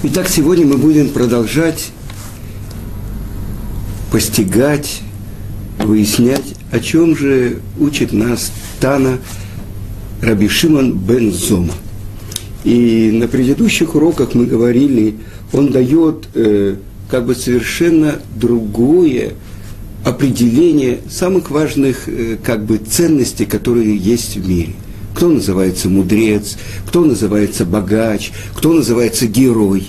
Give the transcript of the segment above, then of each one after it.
Итак, сегодня мы будем продолжать постигать, выяснять, о чем же учит нас Тана Раби Шимон бен Зома. И на предыдущих уроках мы говорили, он дает э, как бы совершенно другое определение самых важных э, как бы ценностей, которые есть в мире – кто называется мудрец, кто называется богач, кто называется герой.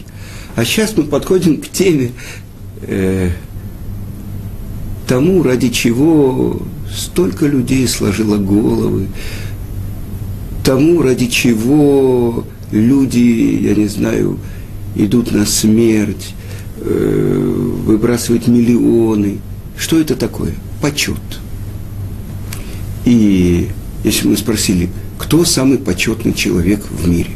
А сейчас мы подходим к теме э, тому, ради чего столько людей сложило головы, тому, ради чего люди, я не знаю, идут на смерть, э, выбрасывают миллионы. Что это такое? Почет. И если мы спросили, кто самый почетный человек в мире.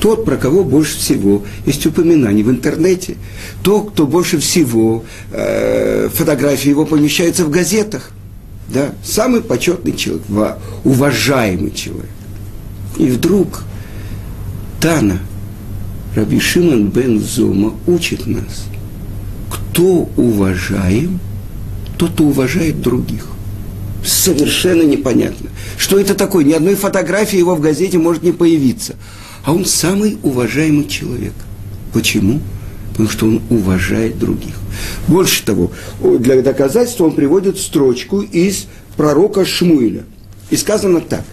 Тот, про кого больше всего есть упоминания в интернете. Тот, кто больше всего, э, фотографии его помещаются в газетах. Да? Самый почетный человек, уважаемый человек. И вдруг Тана, Раби Шимон бен Зума учит нас, кто уважаем, тот, кто уважает других. Совершенно непонятно. Что это такое? Ни одной фотографии его в газете может не появиться. А он самый уважаемый человек. Почему? Потому что он уважает других. Больше того, для доказательства он приводит строчку из пророка Шмуиля. И сказано так.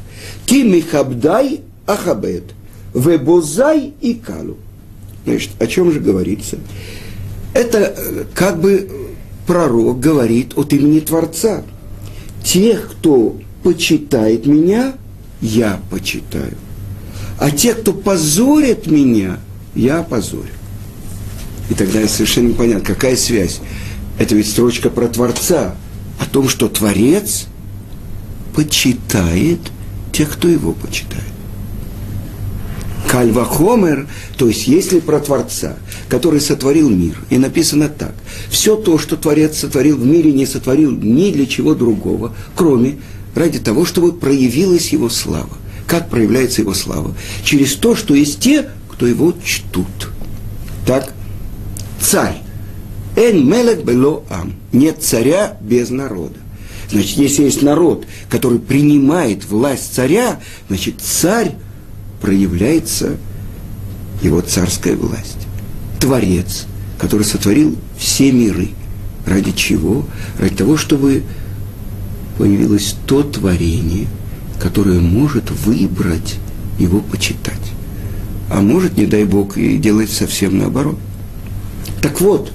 Ки михабдай ахабет, вебозай и калу. Значит, о чем же говорится? Это э, как бы пророк говорит от имени Творца. Тех, кто почитает меня, я почитаю. А те, кто позорит меня, я позорю. И тогда совершенно непонятно, какая связь. Это ведь строчка про Творца, о том, что Творец почитает тех, кто его почитает. Кальвахомер, то есть если про Творца, который сотворил мир, и написано так, все то, что Творец сотворил в мире, не сотворил ни для чего другого, кроме ради того, чтобы проявилась его слава. Как проявляется его слава? Через то, что есть те, кто его чтут. Так, царь. Эн мелек бело ам. Нет царя без народа. Значит, если есть народ, который принимает власть царя, значит, царь проявляется его царская власть. Творец, который сотворил все миры. Ради чего? Ради того, чтобы появилось то творение, которое может выбрать его почитать. А может, не дай Бог, и делать совсем наоборот. Так вот,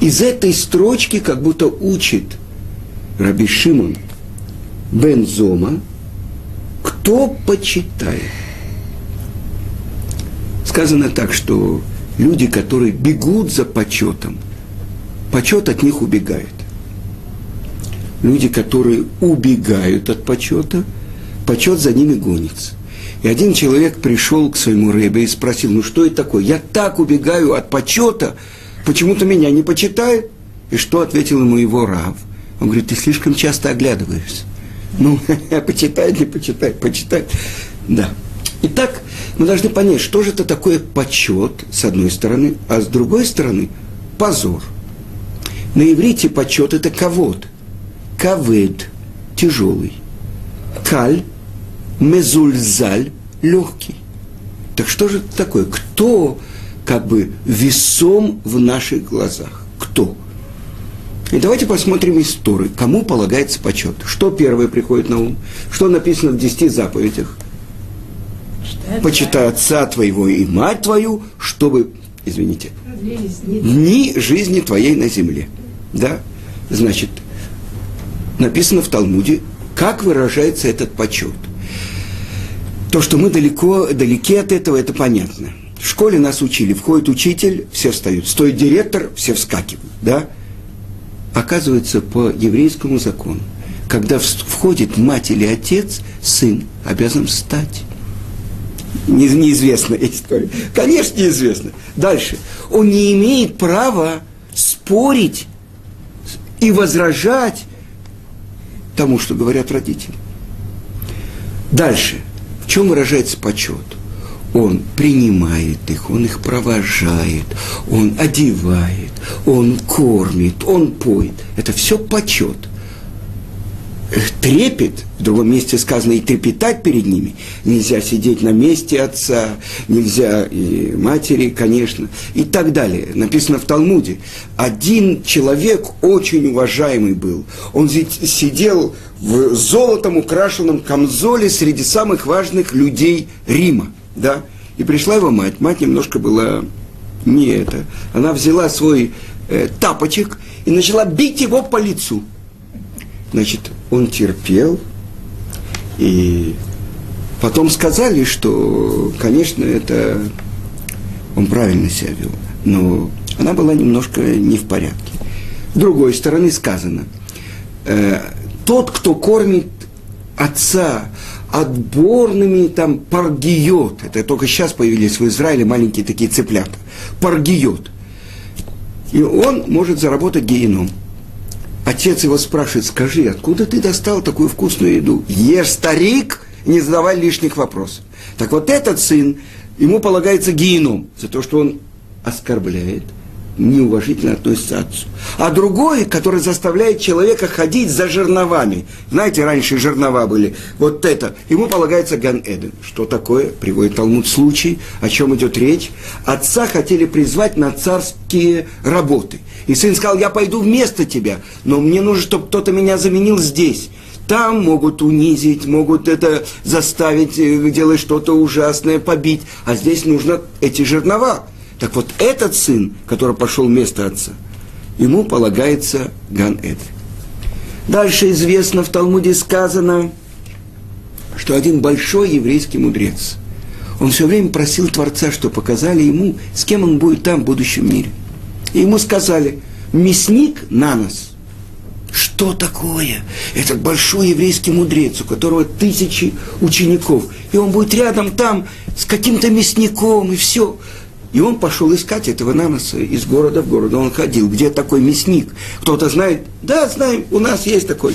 из этой строчки как будто учит Раби Шимон Бен Зома, кто почитает. Сказано так, что люди, которые бегут за почетом, почет от них убегает люди, которые убегают от почета, почет за ними гонится. И один человек пришел к своему рэбе и спросил, ну что это такое? Я так убегаю от почета, почему-то меня не почитают. И что ответил ему его рав? Он говорит, ты слишком часто оглядываешься. Ну, почитай, не почитай, почитай. Да. Итак, мы должны понять, что же это такое почет, с одной стороны, а с другой стороны, позор. На иврите почет – это кого-то кавед – тяжелый, каль – мезульзаль – легкий. Так что же это такое? Кто как бы весом в наших глазах? Кто? И давайте посмотрим историю, кому полагается почет. Что первое приходит на ум? Что написано в десяти заповедях? Почитай отца твоего и мать твою, чтобы, извините, дни жизни твоей на земле. Да? Значит, написано в Талмуде, как выражается этот почет. То, что мы далеко, далеки от этого, это понятно. В школе нас учили, входит учитель, все встают, стоит директор, все вскакивают, да? Оказывается, по еврейскому закону, когда входит мать или отец, сын обязан встать. Не, неизвестна история. Конечно, неизвестно. Дальше. Он не имеет права спорить и возражать тому, что говорят родители. Дальше. В чем выражается почет? он принимает их, он их провожает, он одевает, он кормит, он поет. Это все почет. Трепет, в другом месте сказано, и трепетать перед ними. Нельзя сидеть на месте отца, нельзя и матери, конечно, и так далее. Написано в Талмуде. Один человек очень уважаемый был. Он сидел в золотом украшенном камзоле среди самых важных людей Рима – да, и пришла его мать. Мать немножко была не это. Она взяла свой э, тапочек и начала бить его по лицу. Значит, он терпел, и потом сказали, что, конечно, это он правильно себя вел, но она была немножко не в порядке. С другой стороны сказано, э, тот, кто кормит отца отборными там паргиот. Это только сейчас появились в Израиле маленькие такие цыплята. Паргиот. И он может заработать геном. Отец его спрашивает, скажи, откуда ты достал такую вкусную еду? Ешь, старик, не задавай лишних вопросов. Так вот этот сын, ему полагается геном за то, что он оскорбляет – неуважительно относится отцу. А другой, который заставляет человека ходить за жерновами. Знаете, раньше жернова были. Вот это. Ему полагается Ган-Эден. Что такое? Приводит Талмуд случай. О чем идет речь? Отца хотели призвать на царские работы. И сын сказал, я пойду вместо тебя, но мне нужно, чтобы кто-то меня заменил здесь. Там могут унизить, могут это заставить э, делать что-то ужасное, побить. А здесь нужно эти жернова. Так вот, этот сын, который пошел вместо отца, ему полагается ган -эд. Дальше известно, в Талмуде сказано, что один большой еврейский мудрец, он все время просил Творца, что показали ему, с кем он будет там в будущем мире. И ему сказали, мясник на нас. Что такое? Этот большой еврейский мудрец, у которого тысячи учеников, и он будет рядом там с каким-то мясником, и все. И он пошел искать этого наноса из города в город. Он ходил, где такой мясник. Кто-то знает? Да, знаем, у нас есть такой.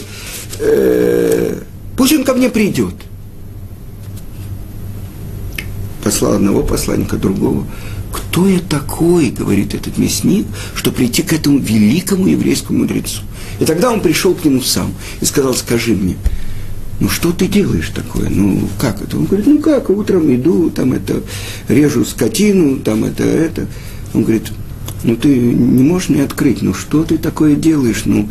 Э-э- пусть он ко мне придет. Послал одного посланника, другого. Кто я такой, говорит этот мясник, что прийти к этому великому еврейскому мудрецу? И тогда он пришел к нему сам и сказал, скажи мне, ну что ты делаешь такое? Ну как это? Он говорит, ну как, утром иду, там это, режу скотину, там это, это. Он говорит, ну ты не можешь мне открыть, ну что ты такое делаешь? Ну,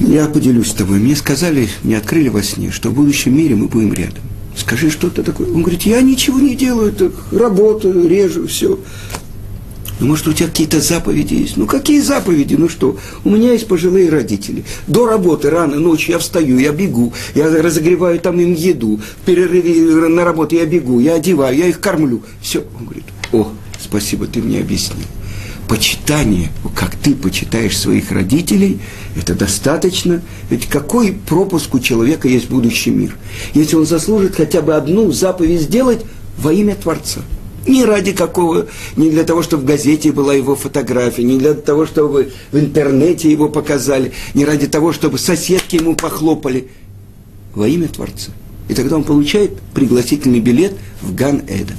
я поделюсь с тобой. Мне сказали, мне открыли во сне, что в будущем мире мы будем рядом. Скажи, что ты такое? Он говорит, я ничего не делаю, так работаю, режу, все. Ну, может, у тебя какие-то заповеди есть? Ну, какие заповеди? Ну что? У меня есть пожилые родители. До работы рано ночью я встаю, я бегу, я разогреваю там им еду, в перерыве на работу я бегу, я одеваю, я их кормлю. Все. Он говорит, о, спасибо, ты мне объяснил. Почитание, как ты почитаешь своих родителей, это достаточно. Ведь какой пропуск у человека есть будущий мир? Если он заслужит хотя бы одну заповедь сделать во имя Творца – не ради какого, не для того, чтобы в газете была его фотография, не для того, чтобы в интернете его показали, не ради того, чтобы соседки ему похлопали. Во имя Творца. И тогда он получает пригласительный билет в Ган-Эден.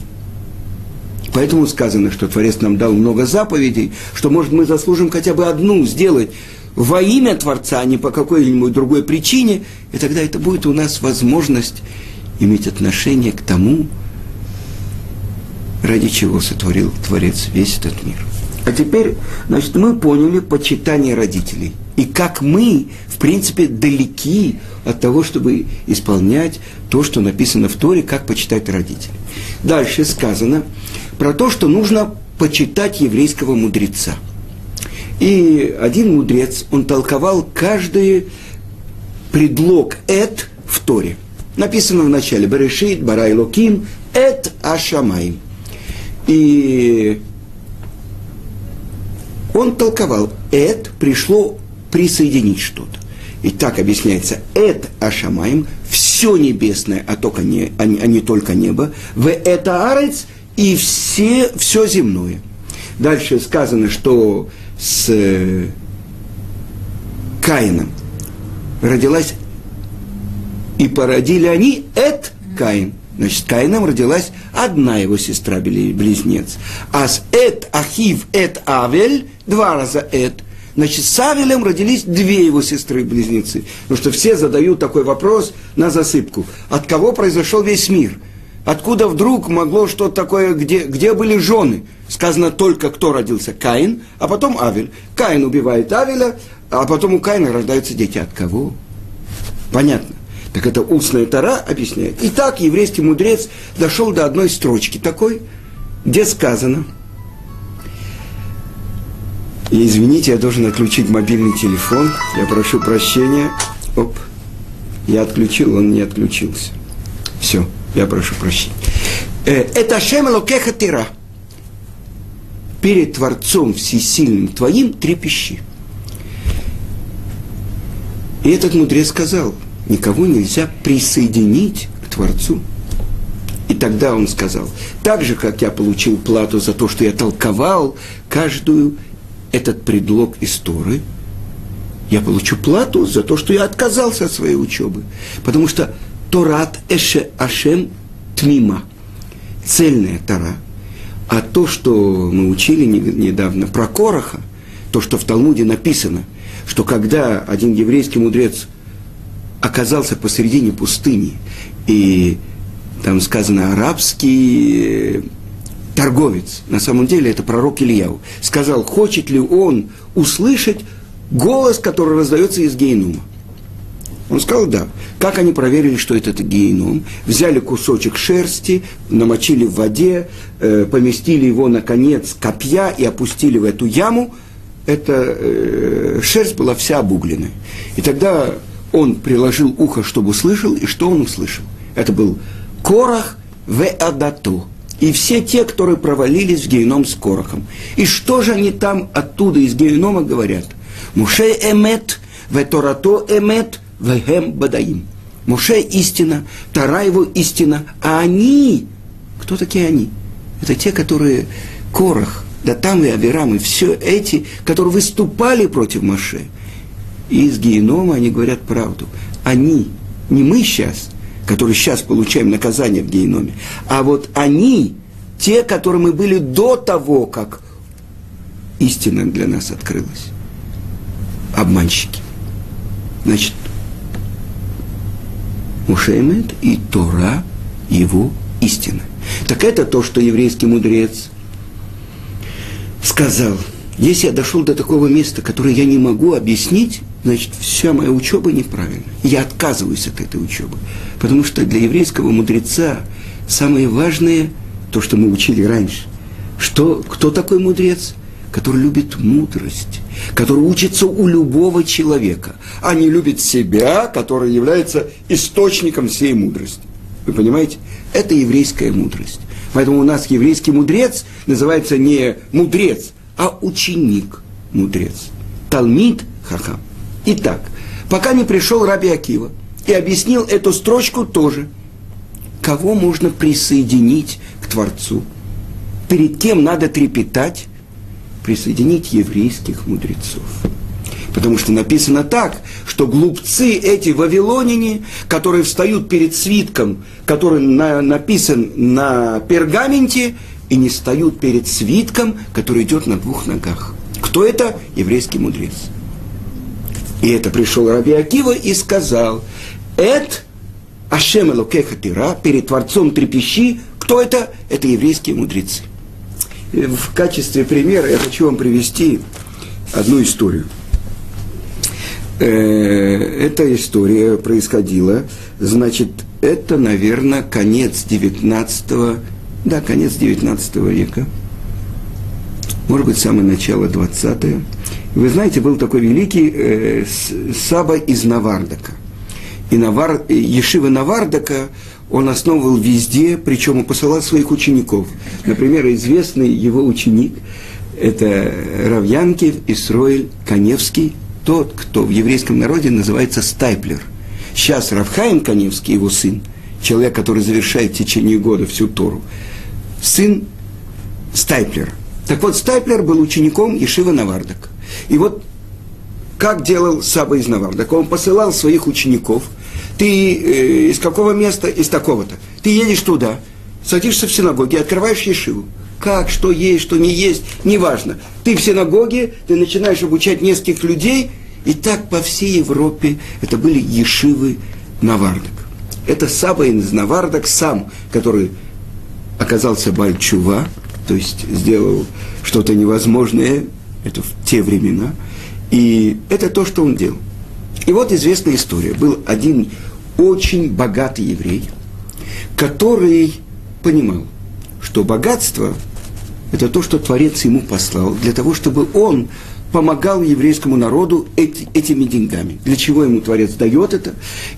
Поэтому сказано, что Творец нам дал много заповедей, что, может, мы заслужим хотя бы одну сделать во имя Творца, а не по какой-нибудь другой причине, и тогда это будет у нас возможность иметь отношение к тому, ради чего сотворил Творец весь этот мир. А теперь, значит, мы поняли почитание родителей. И как мы, в принципе, далеки от того, чтобы исполнять то, что написано в Торе, как почитать родителей. Дальше сказано про то, что нужно почитать еврейского мудреца. И один мудрец, он толковал каждый предлог «эт» в Торе. Написано в начале «Берешит, Барай Локим, эт Ашамаим». И он толковал, это пришло присоединить что-то. И так объясняется, это Ашамаем, все небесное, а, только не, а, не, а не только небо, в это арец и все, все земное. Дальше сказано, что с э, Каином родилась и породили они Эт Каин. Значит, Каином родилась одна его сестра-близнец. А с Эт Ахив Эт Авель, два раза Эт, Значит, с Авелем родились две его сестры-близнецы. Потому что все задают такой вопрос на засыпку. От кого произошел весь мир? Откуда вдруг могло что-то такое, где, где были жены? Сказано только, кто родился, Каин, а потом Авель. Каин убивает Авеля, а потом у Каина рождаются дети. От кого? Понятно. Так это устная тара объясняет. Итак, еврейский мудрец дошел до одной строчки такой, где сказано – и извините, я должен отключить мобильный телефон. Я прошу прощения. Оп. Я отключил, он не отключился. Все, я прошу прощения. Э, это Шем Локеха Тира. Перед Творцом Всесильным Твоим трепещи. И этот мудрец сказал, никого нельзя присоединить к Творцу. И тогда он сказал, так же, как я получил плату за то, что я толковал каждую этот предлог из Торы, я получу плату за то, что я отказался от своей учебы. Потому что Торат Эше Ашем Тмима. Цельная Тора. А то, что мы учили недавно про Короха, то, что в Талмуде написано, что когда один еврейский мудрец оказался посередине пустыни, и там сказано арабский торговец, на самом деле это пророк Ильяу, сказал, хочет ли он услышать голос, который раздается из гейнума. Он сказал, да. Как они проверили, что это гейном? Взяли кусочек шерсти, намочили в воде, э, поместили его на конец копья и опустили в эту яму. Эта э, шерсть была вся обугленная. И тогда он приложил ухо, чтобы услышал, и что он услышал? Это был Корах в Адату и все те, которые провалились в геном с Корохом. И что же они там оттуда, из генома, говорят? Муше эмет, веторато эмет, вехем бадаим. Муше истина, Тара его истина, а они, кто такие они? Это те, которые Корох, да там и Авирам, и все эти, которые выступали против Моше. Из генома они говорят правду. Они, не мы сейчас – которые сейчас получаем наказание в геноме, а вот они, те, которые мы были до того, как истина для нас открылась. Обманщики. Значит, Мушемет и Тора его истина. Так это то, что еврейский мудрец сказал. Если я дошел до такого места, которое я не могу объяснить, значит, вся моя учеба неправильна. Я отказываюсь от этой учебы. Потому что для еврейского мудреца самое важное, то, что мы учили раньше, что, кто такой мудрец? Который любит мудрость, который учится у любого человека, а не любит себя, который является источником всей мудрости. Вы понимаете? Это еврейская мудрость. Поэтому у нас еврейский мудрец называется не мудрец, а ученик мудрец. Талмид хахам. Итак, пока не пришел Раби Акива и объяснил эту строчку тоже. Кого можно присоединить к Творцу? Перед кем надо трепетать? Присоединить еврейских мудрецов. Потому что написано так, что глупцы эти вавилонине, которые встают перед свитком, который на, написан на пергаменте, и не встают перед свитком, который идет на двух ногах. Кто это? Еврейский мудрец. И это пришел Раби Акива и сказал, «Эт Ашем Элокеха Тира, перед Творцом трепещи». Кто это? Это еврейские мудрецы. И в качестве примера я хочу вам привести одну историю. Э, эта история происходила, значит, это, наверное, конец 19 да, конец 19 века, может быть, самое начало 20 -е. Вы знаете, был такой великий э, Саба из Навардака. И Навар, Ешива Навардака он основывал везде, причем он посылал своих учеников. Например, известный его ученик, это Равьянкев Исроиль Коневский, тот, кто в еврейском народе называется Стайплер. Сейчас Равхаим Коневский, его сын, человек, который завершает в течение года всю Тору, сын Стайплера. Так вот, Стайплер был учеником Ешива Навардака. И вот как делал Саба из Навардака? Он посылал своих учеников. Ты э, из какого места? Из такого-то. Ты едешь туда, садишься в синагоге, открываешь ешиву. Как, что есть, что не есть, неважно. Ты в синагоге, ты начинаешь обучать нескольких людей, и так по всей Европе это были ешивы Навардак. Это Саба из Навардак сам, который оказался Бальчува, то есть сделал что-то невозможное, это в те времена, и это то, что он делал. И вот известная история. Был один очень богатый еврей, который понимал, что богатство – это то, что Творец ему послал, для того, чтобы он помогал еврейскому народу эти, этими деньгами. Для чего ему Творец дает это?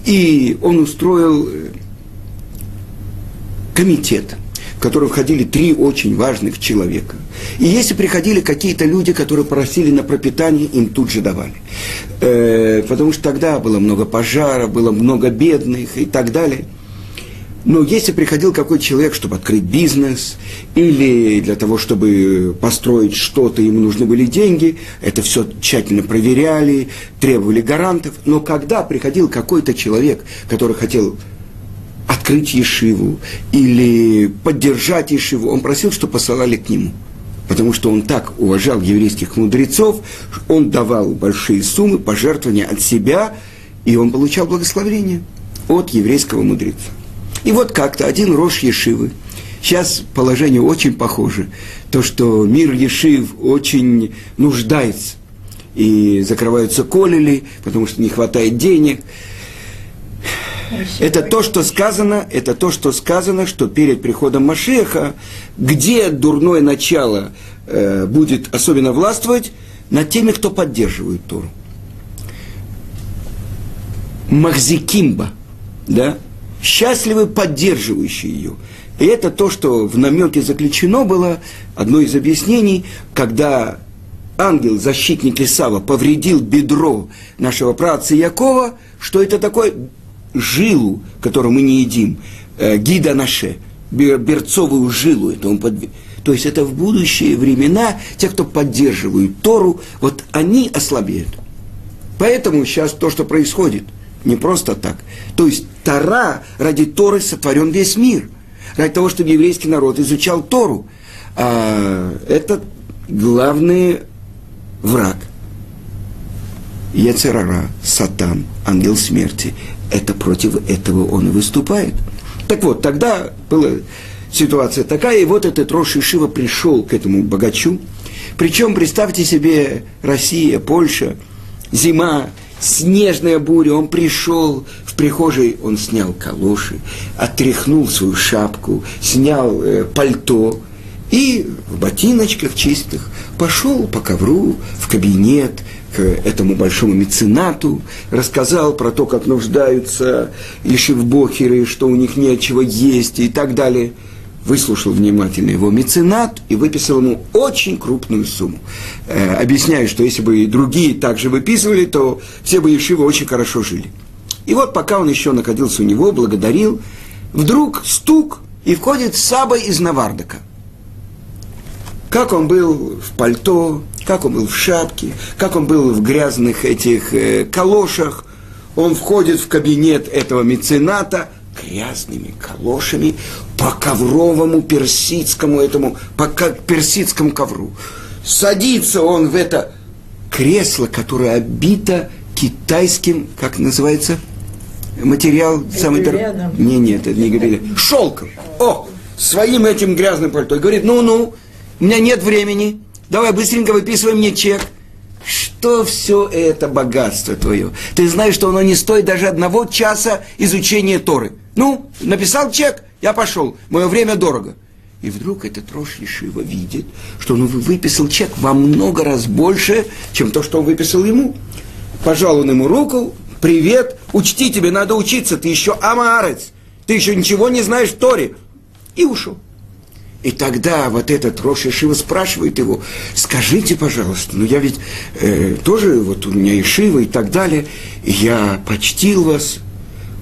И он устроил э, комитет – в который входили три очень важных человека. И если приходили какие-то люди, которые просили на пропитание, им тут же давали. Э, потому что тогда было много пожаров, было много бедных и так далее. Но если приходил какой человек, чтобы открыть бизнес, или для того, чтобы построить что-то, ему нужны были деньги, это все тщательно проверяли, требовали гарантов. Но когда приходил какой-то человек, который хотел открыть Ешиву или поддержать Ешиву, он просил, чтобы посылали к нему. Потому что он так уважал еврейских мудрецов, он давал большие суммы, пожертвования от себя, и он получал благословение от еврейского мудреца. И вот как-то один рожь Ешивы, сейчас положение очень похоже, то, что мир Ешив очень нуждается, и закрываются колели, потому что не хватает денег – это то, что сказано, это то, что сказано, что перед приходом Машеха, где дурное начало э, будет особенно властвовать, над теми, кто поддерживает Тору. Махзикимба, да, счастливы поддерживающие ее. И это то, что в намеке заключено было, одно из объяснений, когда ангел, защитник Исава, повредил бедро нашего праца Якова, что это такое жилу, которую мы не едим, э, гида наше, берцовую жилу, это он под... То есть это в будущие времена те, кто поддерживают Тору, вот они ослабеют. Поэтому сейчас то, что происходит, не просто так. То есть Тора, ради Торы сотворен весь мир. Ради того, чтобы еврейский народ изучал Тору. А это главный враг. Ецерара, Сатан, ангел смерти это против этого он и выступает. Так вот, тогда была ситуация такая, и вот этот Рош Ишива пришел к этому богачу. Причем, представьте себе, Россия, Польша, зима, снежная буря, он пришел в прихожей, он снял калоши, отряхнул свою шапку, снял э, пальто и в ботиночках чистых пошел по ковру в кабинет к этому большому меценату, рассказал про то, как нуждаются ишивбохеры, что у них нечего есть и так далее. Выслушал внимательно его меценат и выписал ему очень крупную сумму. Э, объясняю, что если бы и другие также выписывали, то все бы Ешивы очень хорошо жили. И вот пока он еще находился у него, благодарил, вдруг стук, и входит Саба из Навардака. Как он был в пальто, как он был в шапке, как он был в грязных этих э, калошах. Он входит в кабинет этого мецената грязными калошами по ковровому персидскому этому, по персидскому ковру. Садится он в это кресло, которое обито китайским, как называется, материал самый дорогой. Не, нет, это не гобелен. Шелком. О, своим этим грязным пальто. И говорит, ну-ну, у меня нет времени, давай быстренько выписывай мне чек. Что все это богатство твое? Ты знаешь, что оно не стоит даже одного часа изучения Торы. Ну, написал чек, я пошел, мое время дорого. И вдруг этот Рош Ешива видит, что он выписал чек во много раз больше, чем то, что он выписал ему. Пожал он ему руку, привет, учти, тебе надо учиться, ты еще амарец, ты еще ничего не знаешь в Торе. И ушел. И тогда вот этот Роша Шива спрашивает его, скажите, пожалуйста, ну я ведь э, тоже, вот у меня и Шива и так далее, я почтил вас,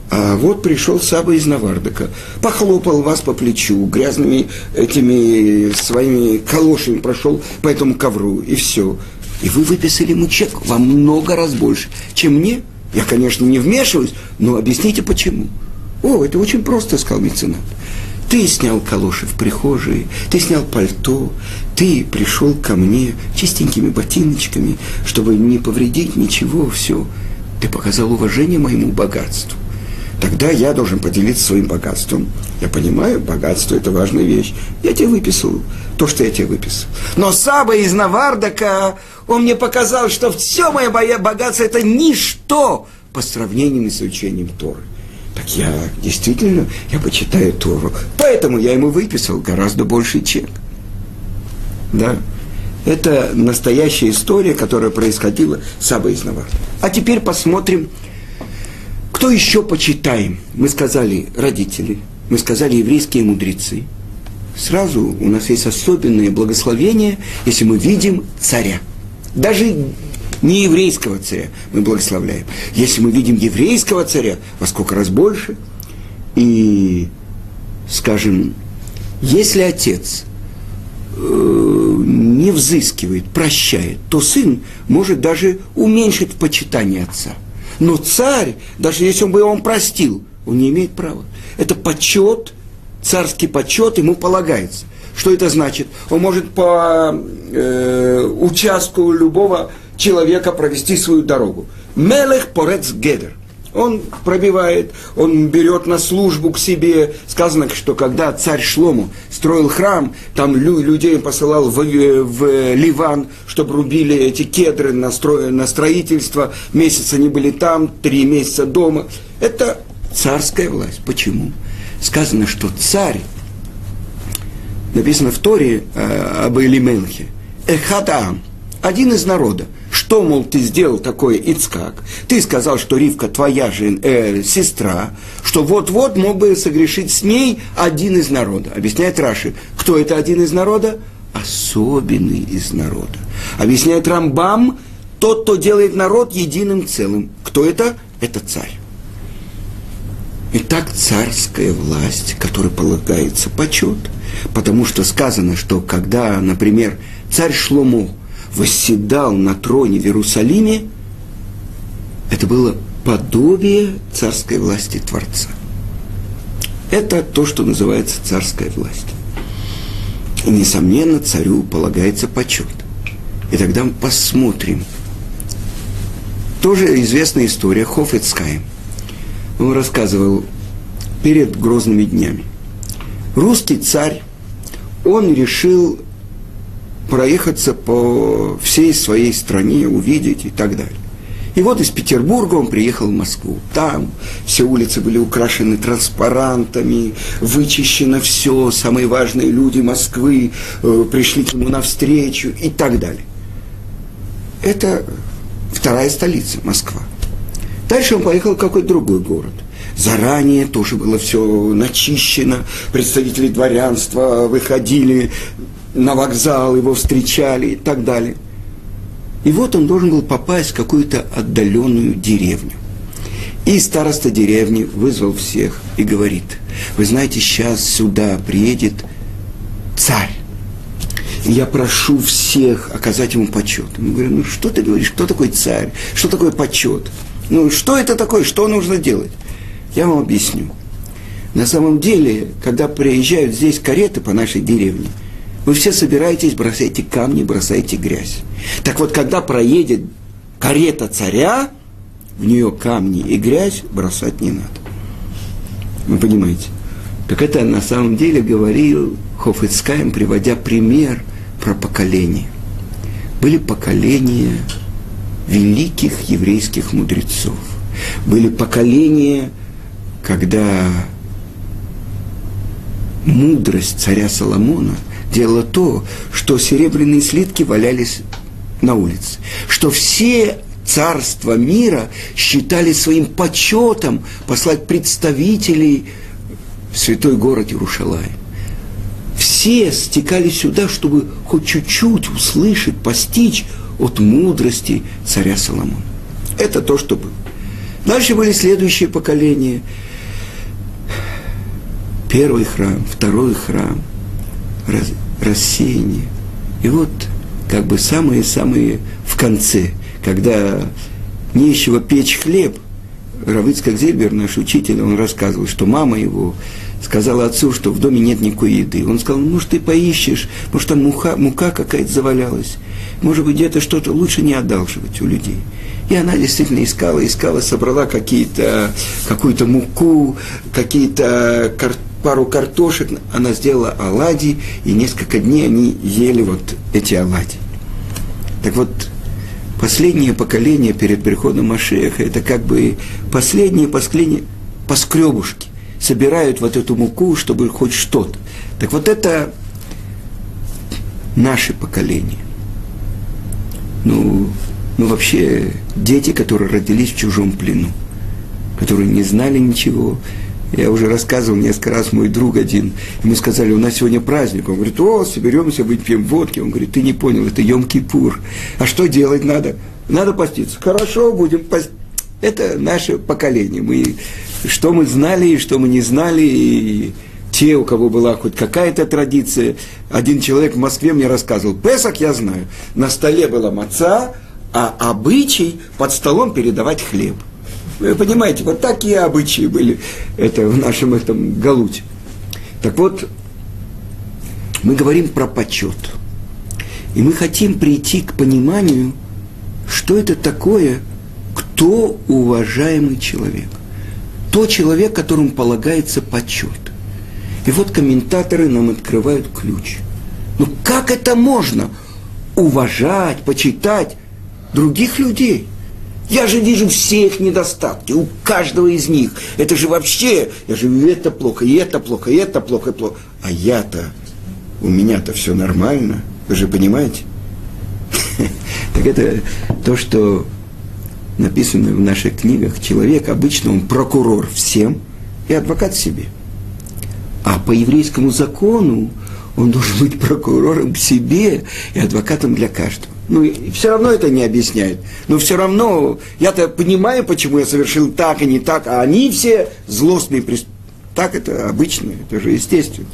а вот пришел Саба из Навардака, похлопал вас по плечу, грязными этими своими калошами прошел по этому ковру, и все. И вы выписали ему чек во много раз больше, чем мне. Я, конечно, не вмешиваюсь, но объясните почему. О, это очень просто, сказал меценат. Ты снял калоши в прихожей, ты снял пальто, ты пришел ко мне чистенькими ботиночками, чтобы не повредить ничего, все. Ты показал уважение моему богатству. Тогда я должен поделиться своим богатством. Я понимаю, богатство – это важная вещь. Я тебе выписал то, что я тебе выписал. Но Саба из Навардака, он мне показал, что все мое богатство – это ничто по сравнению с изучением Торы. Так я действительно, я почитаю Тору. Поэтому я ему выписал гораздо больший чек. Да. Это настоящая история, которая происходила с Абой из Наварда. А теперь посмотрим, кто еще почитаем. Мы сказали родители, мы сказали еврейские мудрецы. Сразу у нас есть особенное благословение, если мы видим царя. Даже не еврейского царя мы благословляем. Если мы видим еврейского царя, во сколько раз больше. И, скажем, если отец э, не взыскивает, прощает, то сын может даже уменьшить почитание отца. Но царь, даже если он бы он простил, он не имеет права. Это почет, царский почет ему полагается. Что это значит? Он может по э, участку любого человека провести свою дорогу. Мелех порец гедер. Он пробивает, он берет на службу к себе. Сказано, что когда царь Шлому строил храм, там людей посылал в, в Ливан, чтобы рубили эти кедры на, стро, на строительство. Месяц они были там, три месяца дома. Это царская власть. Почему? Сказано, что царь, написано в Торе э, об Элимелхе, Эхадам, один из народа. Что, мол, ты сделал такое, Ицкак? Ты сказал, что Ривка твоя же э, сестра, что вот-вот мог бы согрешить с ней один из народа. Объясняет Раши, кто это один из народа? Особенный из народа. Объясняет Рамбам, тот, кто делает народ единым целым. Кто это? Это царь. Итак, царская власть, которой полагается почет, потому что сказано, что когда, например, царь Шломо – восседал на троне в Иерусалиме, это было подобие царской власти Творца. Это то, что называется царская власть. И, несомненно, царю полагается почет. И тогда мы посмотрим. Тоже известная история Хофицкайм. Он рассказывал перед грозными днями. Русский царь, он решил проехаться по всей своей стране, увидеть и так далее. И вот из Петербурга он приехал в Москву. Там все улицы были украшены транспарантами, вычищено все, самые важные люди Москвы э, пришли к нему навстречу и так далее. Это вторая столица, Москва. Дальше он поехал в какой-то другой город. Заранее тоже было все начищено, представители дворянства выходили, на вокзал его встречали и так далее. И вот он должен был попасть в какую-то отдаленную деревню. И староста деревни вызвал всех и говорит, вы знаете, сейчас сюда приедет царь. И я прошу всех оказать ему почет. Я говорю, ну что ты говоришь, кто такой царь, что такое почет? Ну что это такое, что нужно делать? Я вам объясню. На самом деле, когда приезжают здесь кареты по нашей деревне – вы все собираетесь, бросаете камни, бросаете грязь. Так вот, когда проедет карета царя, в нее камни и грязь бросать не надо. Вы понимаете? Так это на самом деле говорил Хофицкаем, приводя пример про поколение. Были поколения великих еврейских мудрецов. Были поколения, когда мудрость царя Соломона – дело то, что серебряные слитки валялись на улице, что все царства мира считали своим почетом послать представителей в святой город Иерушалаем. Все стекали сюда, чтобы хоть чуть-чуть услышать, постичь от мудрости царя Соломона. Это то, что было. Дальше были следующие поколения. Первый храм, второй храм – рассеяние. И вот как бы самые-самые в конце, когда нечего печь хлеб, Равицкак Зельбер, наш учитель, он рассказывал, что мама его сказала отцу, что в доме нет никакой еды. Он сказал, ну, может, ты поищешь, может, там мука, мука какая-то завалялась. Может быть, где-то что-то лучше не одалживать у людей. И она действительно искала, искала, собрала какие-то, какую-то муку, какие-то кар, пару картошек. Она сделала оладьи, и несколько дней они ели вот эти оладьи. Так вот, последнее поколение перед приходом Машеха, это как бы последнее, последнее поскребушки. Собирают вот эту муку, чтобы хоть что-то. Так вот это наше поколение. Ну, ну вообще дети, которые родились в чужом плену, которые не знали ничего. Я уже рассказывал несколько раз, мой друг один, ему сказали, у нас сегодня праздник. Он говорит, о, соберемся, выпьем водки. Он говорит, ты не понял, это Йом-Кипур. А что делать надо? Надо поститься. Хорошо, будем поститься. Это наше поколение. Мы, что мы знали и что мы не знали, и те, у кого была хоть какая-то традиция. Один человек в Москве мне рассказывал, Песок я знаю, на столе была маца, а обычай под столом передавать хлеб. Вы понимаете, вот такие обычаи были это в нашем этом галуте. Так вот, мы говорим про почет. И мы хотим прийти к пониманию, что это такое, кто уважаемый человек. Тот человек, которому полагается почет. И вот комментаторы нам открывают ключ. Ну как это можно уважать, почитать других людей. Я же вижу все их недостатки, у каждого из них. Это же вообще, я же вижу, это плохо, и это плохо, и это плохо, и плохо. А я-то, у меня-то все нормально. Вы же понимаете? Так это то, что написано в наших книгах. Человек обычно он прокурор всем и адвокат себе. А по еврейскому закону он должен быть прокурором себе и адвокатом для каждого. Ну, все равно это не объясняет. Но все равно, я-то понимаю, почему я совершил так и не так, а они все злостные преступники. Так это обычно, это же естественно.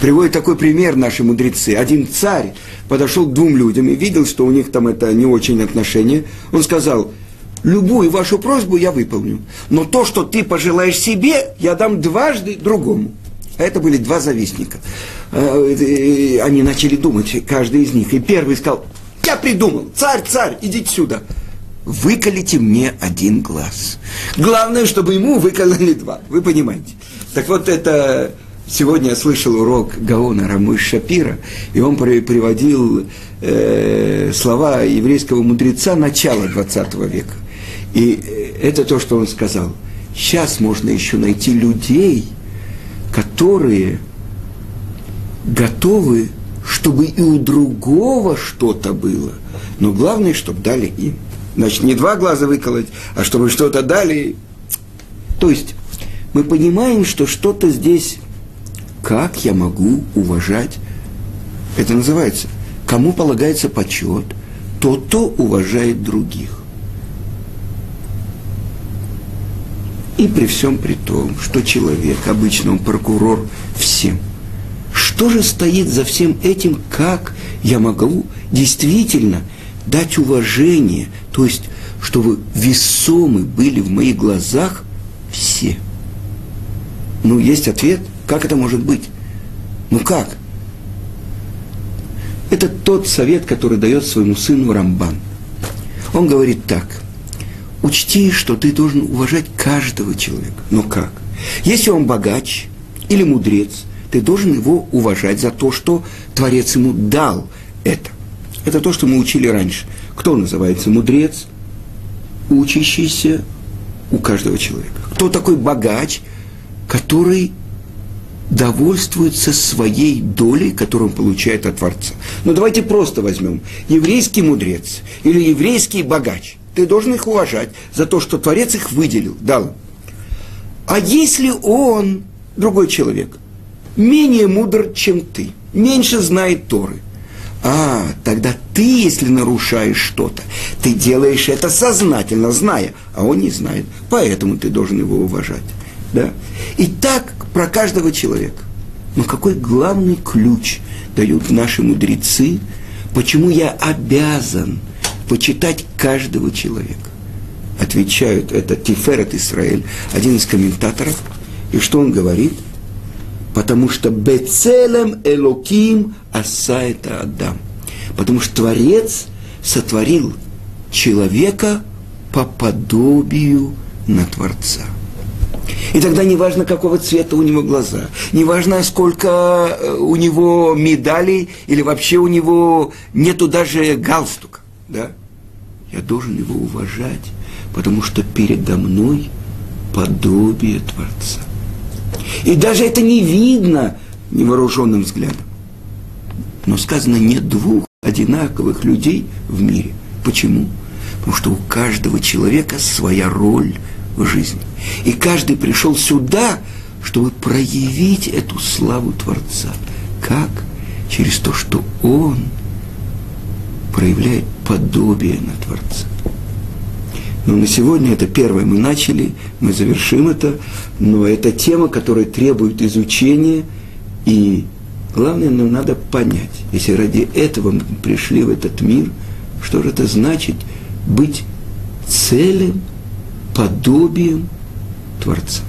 Приводит такой пример наши мудрецы. Один царь подошел к двум людям и видел, что у них там это не очень отношения. Он сказал, любую вашу просьбу я выполню, но то, что ты пожелаешь себе, я дам дважды другому. А это были два завистника. Э, они начали думать, каждый из них. И первый сказал, я придумал, царь, царь, идите сюда. Выколите мне один глаз. Главное, чтобы ему выкололи два. Вы понимаете? Так вот это... Сегодня я слышал урок Гаона Рамыш Шапира, и он приводил э, слова еврейского мудреца начала 20 века. И э, это то, что он сказал. Сейчас можно еще найти людей, которые готовы чтобы и у другого что-то было. Но главное, чтобы дали им. Значит, не два глаза выколоть, а чтобы что-то дали. То есть, мы понимаем, что что-то здесь, как я могу уважать, это называется, кому полагается почет, тот, кто уважает других. И при всем при том, что человек, обычно он прокурор всем – что же стоит за всем этим, как я могу действительно дать уважение, то есть, чтобы весомы были в моих глазах все. Ну, есть ответ, как это может быть? Ну как? Это тот совет, который дает своему сыну Рамбан. Он говорит так. Учти, что ты должен уважать каждого человека. Но как? Если он богач или мудрец, ты должен его уважать за то, что Творец ему дал это. Это то, что мы учили раньше. Кто называется мудрец? Учащийся у каждого человека. Кто такой богач, который довольствуется своей долей, которую он получает от Творца. Но ну, давайте просто возьмем. Еврейский мудрец или еврейский богач. Ты должен их уважать за то, что Творец их выделил, дал. А если он другой человек – менее мудр, чем ты, меньше знает Торы. А, тогда ты, если нарушаешь что-то, ты делаешь это сознательно, зная, а он не знает. Поэтому ты должен его уважать. Да? И так про каждого человека. Но какой главный ключ дают наши мудрецы, почему я обязан почитать каждого человека? Отвечают, это Тиферет Израиль, один из комментаторов. И что он говорит – Потому что Бецелем Элоким Аса это Адам. Потому что Творец сотворил человека по подобию на Творца. И тогда не важно, какого цвета у него глаза, не важно, сколько э, у него медалей, или вообще у него нету даже галстука. Да? Я должен его уважать, потому что передо мной подобие Творца. И даже это не видно невооруженным взглядом. Но сказано, нет двух одинаковых людей в мире. Почему? Потому что у каждого человека своя роль в жизни. И каждый пришел сюда, чтобы проявить эту славу Творца. Как? Через то, что он проявляет подобие на Творца. Но на сегодня это первое мы начали, мы завершим это, но это тема, которая требует изучения, и главное, нам надо понять, если ради этого мы пришли в этот мир, что же это значит быть целым подобием Творца.